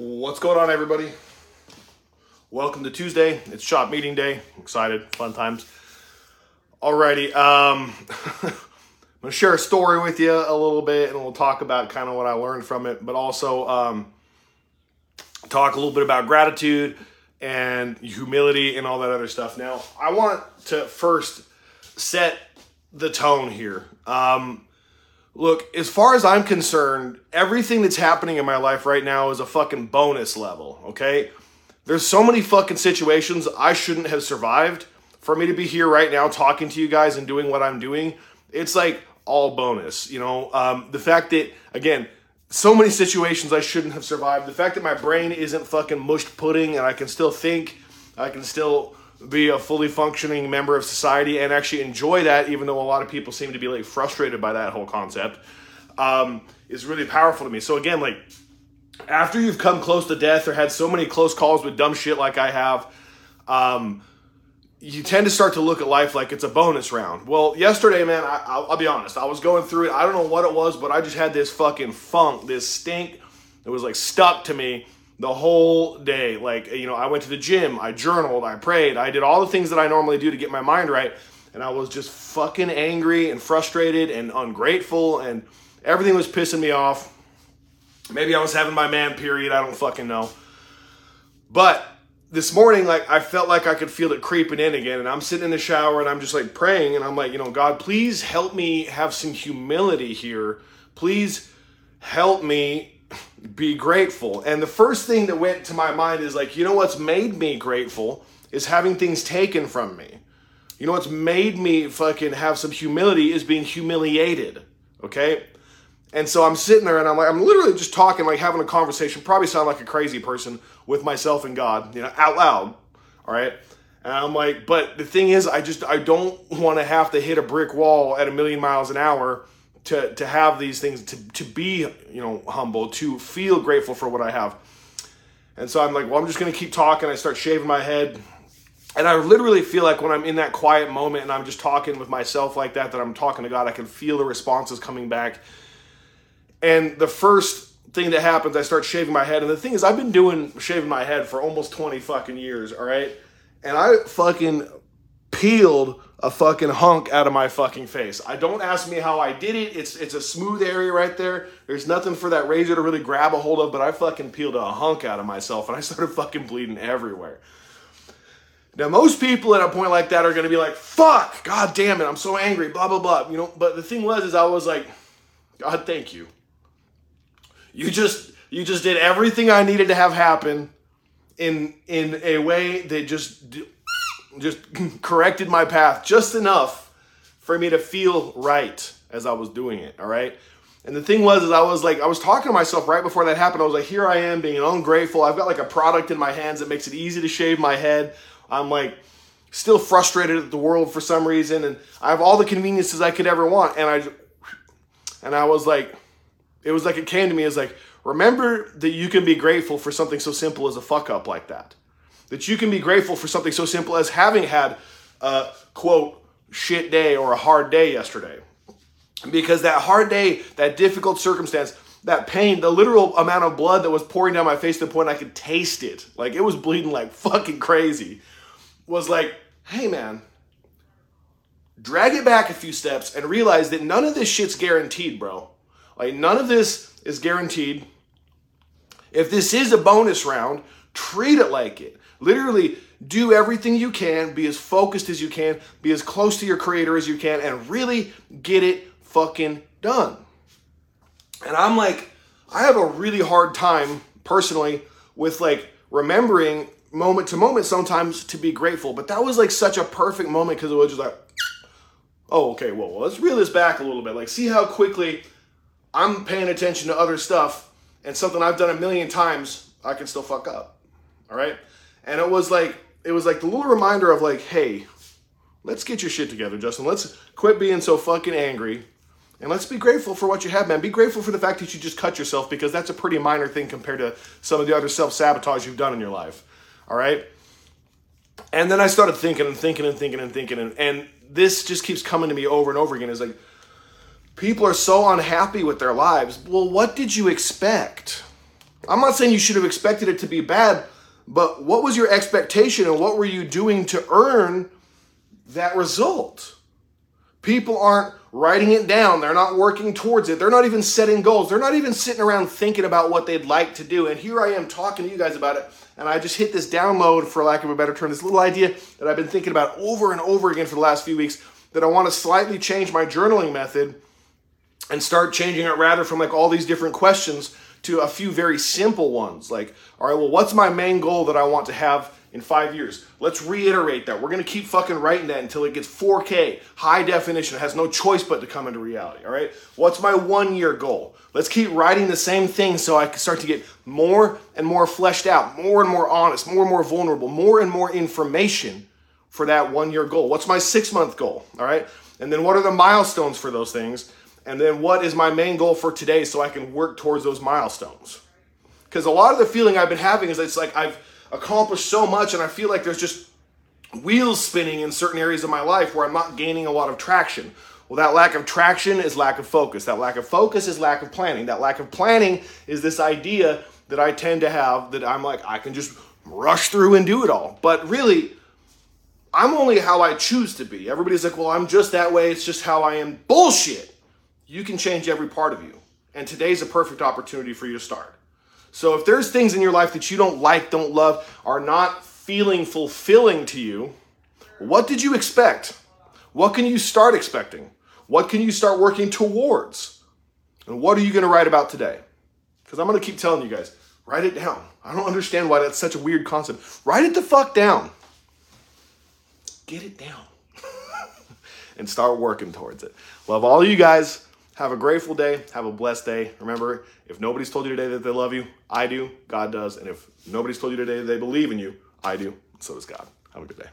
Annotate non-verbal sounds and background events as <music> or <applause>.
What's going on, everybody? Welcome to Tuesday. It's shop meeting day. excited, fun times. Alrighty, um, I'm <laughs> gonna share a story with you a little bit, and we'll talk about kind of what I learned from it, but also um, talk a little bit about gratitude and humility and all that other stuff. Now, I want to first set the tone here. Um, Look, as far as I'm concerned, everything that's happening in my life right now is a fucking bonus level, okay? There's so many fucking situations I shouldn't have survived. For me to be here right now talking to you guys and doing what I'm doing, it's like all bonus, you know? Um, the fact that, again, so many situations I shouldn't have survived. The fact that my brain isn't fucking mushed pudding and I can still think, I can still be a fully functioning member of society and actually enjoy that, even though a lot of people seem to be like frustrated by that whole concept, um, is really powerful to me. So again, like after you've come close to death or had so many close calls with dumb shit like I have, um, you tend to start to look at life like it's a bonus round. Well, yesterday, man, I, will be honest, I was going through it. I don't know what it was, but I just had this fucking funk, this stink that was like stuck to me the whole day. Like, you know, I went to the gym, I journaled, I prayed, I did all the things that I normally do to get my mind right. And I was just fucking angry and frustrated and ungrateful, and everything was pissing me off. Maybe I was having my man period, I don't fucking know. But this morning, like, I felt like I could feel it creeping in again. And I'm sitting in the shower and I'm just like praying, and I'm like, you know, God, please help me have some humility here. Please help me be grateful. And the first thing that went to my mind is like, you know what's made me grateful is having things taken from me. You know what's made me fucking have some humility is being humiliated. Okay? And so I'm sitting there and I'm like, I'm literally just talking, like having a conversation, probably sound like a crazy person with myself and God, you know, out loud. All right. And I'm like, but the thing is, I just, I don't want to have to hit a brick wall at a million miles an hour to to have these things to to be you know humble to feel grateful for what I have. And so I'm like, well, I'm just gonna keep talking. I start shaving my head, and I literally feel like when I'm in that quiet moment and I'm just talking with myself like that, that I'm talking to God, I can feel the responses coming back. And the first thing that happens, I start shaving my head. And the thing is, I've been doing shaving my head for almost 20 fucking years, all right? And I fucking peeled a fucking hunk out of my fucking face. I don't ask me how I did it. It's it's a smooth area right there. There's nothing for that razor to really grab a hold of, but I fucking peeled a hunk out of myself and I <laughs> started fucking bleeding everywhere. Now most people at a point like that are gonna be like, fuck, god damn it, I'm so angry, blah blah blah. You know, but the thing was is I was like, God thank you. You just you just did everything I needed to have happen in in a way that just just <laughs> corrected my path just enough for me to feel right as I was doing it. All right. And the thing was, is I was like, I was talking to myself right before that happened. I was like, here I am being ungrateful. I've got like a product in my hands that makes it easy to shave my head. I'm like still frustrated at the world for some reason, and I have all the conveniences I could ever want. And I, and I was like, it was like it came to me as like, remember that you can be grateful for something so simple as a fuck up like that that you can be grateful for something so simple as having had a quote shit day or a hard day yesterday. Because that hard day, that difficult circumstance, that pain, the literal amount of blood that was pouring down my face to the point I could taste it, like it was bleeding like fucking crazy, was like, hey man, drag it back a few steps and realize that none of this shit's guaranteed, bro. Like none of this is guaranteed. If this is a bonus round, treat it like it. Literally, do everything you can, be as focused as you can, be as close to your creator as you can, and really get it fucking done. And I'm like, I have a really hard time personally with like remembering moment to moment sometimes to be grateful. But that was like such a perfect moment because it was just like, oh, okay, well, well, let's reel this back a little bit. Like, see how quickly I'm paying attention to other stuff and something I've done a million times, I can still fuck up. All right and it was like it was like the little reminder of like, hey, let's get your shit together, Justin. Let's quit being so fucking angry. And let's be grateful for what you have, man. Be grateful for the fact that you just cut yourself because that's a pretty minor thing compared to some of the other self sabotage you've done in your life. All right? And then I started thinking and thinking and thinking and thinking. And, and this just keeps coming to me over and over again. Is like, people are so unhappy with their lives. Well, what did you expect? I'm not saying you should have expected it to be bad, but what was your expectation and what were you doing to earn that result? People aren't writing it down. They're not working towards it. They're not even setting goals. They're not even sitting around thinking about what they'd like to do. And here I am talking to you guys about it. And I just hit this download, for lack of a better term, this little idea that I've been thinking about over and over again for the last few weeks that I want to slightly change my journaling method and start changing it rather from like all these different questions to a few very simple ones. Like, all right, well, what's my main goal that I want to have in five years? Let's reiterate that. We're going to keep fucking writing that until it gets 4K, high definition. It has no choice but to come into reality. All right, what's my one year goal? Let's keep writing the same thing so I can start to get more and more fleshed out, more and more honest, more and more vulnerable, more and more information for that one year goal. What's my six month goal? All right, and then what are the milestones for those things? And then what is my main goal for today so I can work towards those milestones? Because a lot of the feeling I've been having is it's like I've accomplished so much and I feel like there's just wheels spinning in certain areas of my life where I'm not gaining a lot of traction. Well, that lack of traction is lack of focus. That lack of focus is lack of planning. That lack of planning is this idea that I tend to have that I'm like, I can just rush through and do it all. But really, I'm only how I choose to be. Everybody's like, well, I'm just that way. It's just how I am. Bullshit you can change every part of you. And today's a perfect opportunity for you to start. So if there's things in your life that you don't like, don't love, are not feeling fulfilling to you, what did you expect? What can you start expecting? What can you start working towards? And what are you going to write about today? Because I'm going to keep telling you guys, write it down. I don't understand why that's such a weird concept. Write it the fuck down. Get it down. <laughs> and start working towards it. Love all of you guys. Have a grateful day. Have a blessed day. Remember, if nobody's told you today that they love you, I do. God does. And if nobody's told you today that they believe in you, I do. So does God. Have a good day.